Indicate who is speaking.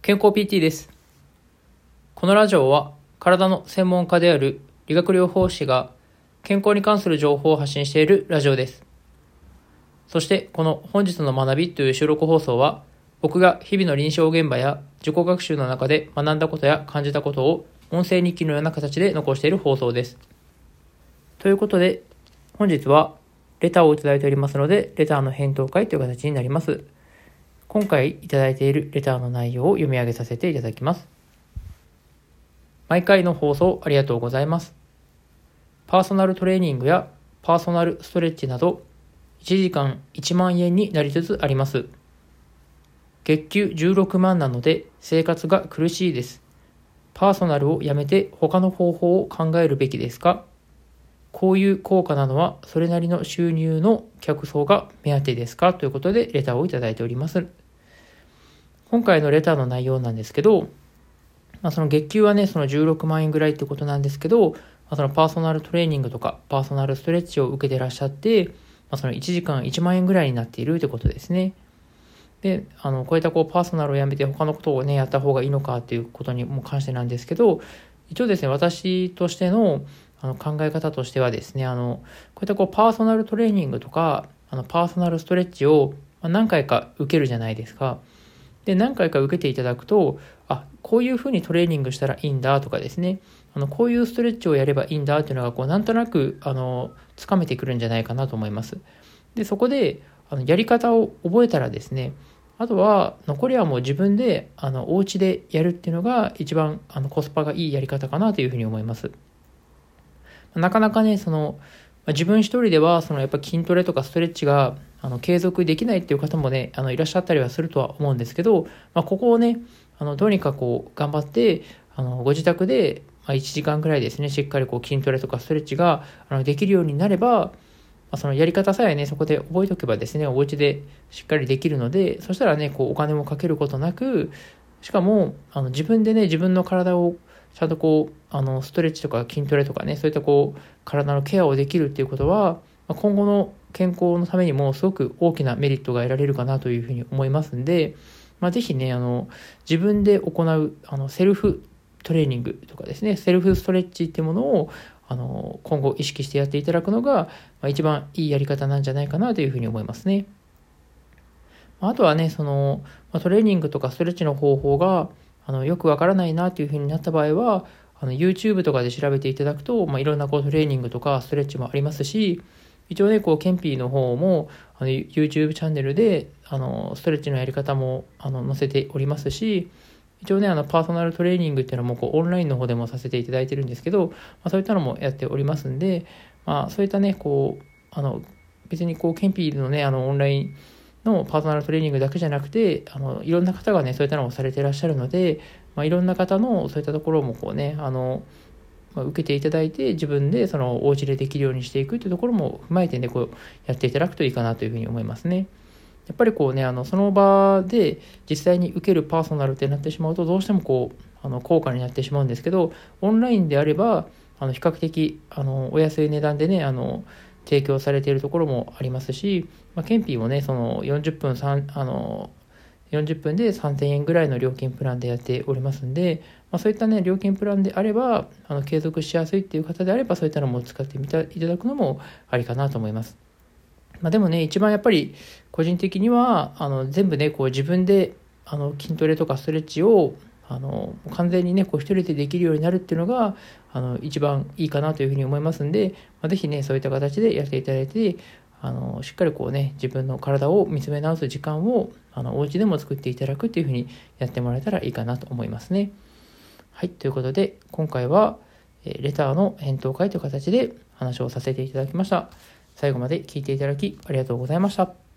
Speaker 1: 健康 PT です。このラジオは体の専門家である理学療法士が健康に関する情報を発信しているラジオです。そしてこの本日の学びという収録放送は僕が日々の臨床現場や自己学習の中で学んだことや感じたことを音声日記のような形で残している放送です。ということで本日はレターをいただいておりますのでレターの返答会という形になります。今回いただいているレターの内容を読み上げさせていただきます。毎回の放送ありがとうございます。パーソナルトレーニングやパーソナルストレッチなど1時間1万円になりつつあります。月給16万なので生活が苦しいです。パーソナルをやめて他の方法を考えるべきですか？こういう効果なのはそれなりの収入の客層が目当てですかということでレターをいただいております。今回のレターの内容なんですけど、まあ、その月給はね、その16万円ぐらいってことなんですけど、まあ、そのパーソナルトレーニングとかパーソナルストレッチを受けてらっしゃって、まあ、その1時間1万円ぐらいになっているってことですね。で、あの、こういったこうパーソナルをやめて他のことをね、やった方がいいのかっていうことにも関してなんですけど、一応ですね、私としてのあの考え方としてはですね、あの、こういったこうパーソナルトレーニングとか、あのパーソナルストレッチを何回か受けるじゃないですか。で、何回か受けていただくと、あ、こういうふうにトレーニングしたらいいんだとかですね、あのこういうストレッチをやればいいんだっていうのが、こう、なんとなく、あの、つかめてくるんじゃないかなと思います。で、そこで、あのやり方を覚えたらですね、あとは、残りはもう自分で、あの、お家でやるっていうのが一番、あの、コスパがいいやり方かなというふうに思います。なかなかね、その、自分一人では、そのやっぱ筋トレとかストレッチが、あの、継続できないっていう方もね、あの、いらっしゃったりはするとは思うんですけど、まあ、ここをね、あの、どうにかこう、頑張って、あの、ご自宅で、まあ、1時間くらいですね、しっかりこう、筋トレとかストレッチが、あの、できるようになれば、まあ、そのやり方さえね、そこで覚えておけばですね、お家でしっかりできるので、そしたらね、こう、お金もかけることなく、しかも、あの、自分でね、自分の体をちゃんとこう、あの、ストレッチとか筋トレとかね、そういったこう、体のケアをできるっていうことは、今後の健康のためにもすごく大きなメリットが得られるかなというふうに思いますんで、まあ、ぜひね、あの、自分で行う、あの、セルフトレーニングとかですね、セルフストレッチっていうものを、あの、今後意識してやっていただくのが、まあ、一番いいやり方なんじゃないかなというふうに思いますね。あとはね、その、トレーニングとかストレッチの方法が、あの、よくわからないなというふうになった場合は、あの、YouTube とかで調べていただくと、まあ、いろんなこうトレーニングとかストレッチもありますし、一応ね、こう、ケンピーの方も、あの、YouTube チャンネルで、あの、ストレッチのやり方も、あの、載せておりますし、一応ね、あの、パーソナルトレーニングっていうのも、こう、オンラインの方でもさせていただいてるんですけど、まあ、そういったのもやっておりますんで、まあ、そういったね、こう、あの、別にこう、ケンピーのね、あの、オンラインのパーソナルトレーニングだけじゃなくて、あの、いろんな方がね、そういったのをされていらっしゃるので、まあ、いろんな方のそういったところもこうね、あの、ま、受けていただいて、自分でそのお家でできるようにしていくというところも踏まえてね、こうやっていただくといいかなというふうに思いますね。やっぱりこうね、あの、その場で実際に受けるパーソナルってなってしまうと、どうしてもこう、あの、高価になってしまうんですけど、オンラインであれば、あの、比較的、あの、お安い値段でね、あの、提供されているところもありますし、まあ、ケンピーもね、その40分3、あの、40分で3000円ぐらいの料金プランでやっておりますんで、まあ、そういったね、料金プランであれば、あの継続しやすいっていう方であれば、そういったのも使ってみたいただくのもありかなと思います。まあ、でもね、一番やっぱり個人的には、あの全部ね、こう自分であの筋トレとかストレッチをあの完全にね、こう一人でできるようになるっていうのが、あの一番いいかなというふうに思いますんで、まあ、ぜひね、そういった形でやっていただいて、あのしっかりこうね、自分の体を見つめ直す時間を、あのお家でも作っていただくっていうふうにやってもらえたらいいかなと思いますね。はい、ということで、今回は、レターの返答会という形で話をさせていただきました。最後まで聞いていただきありがとうございました。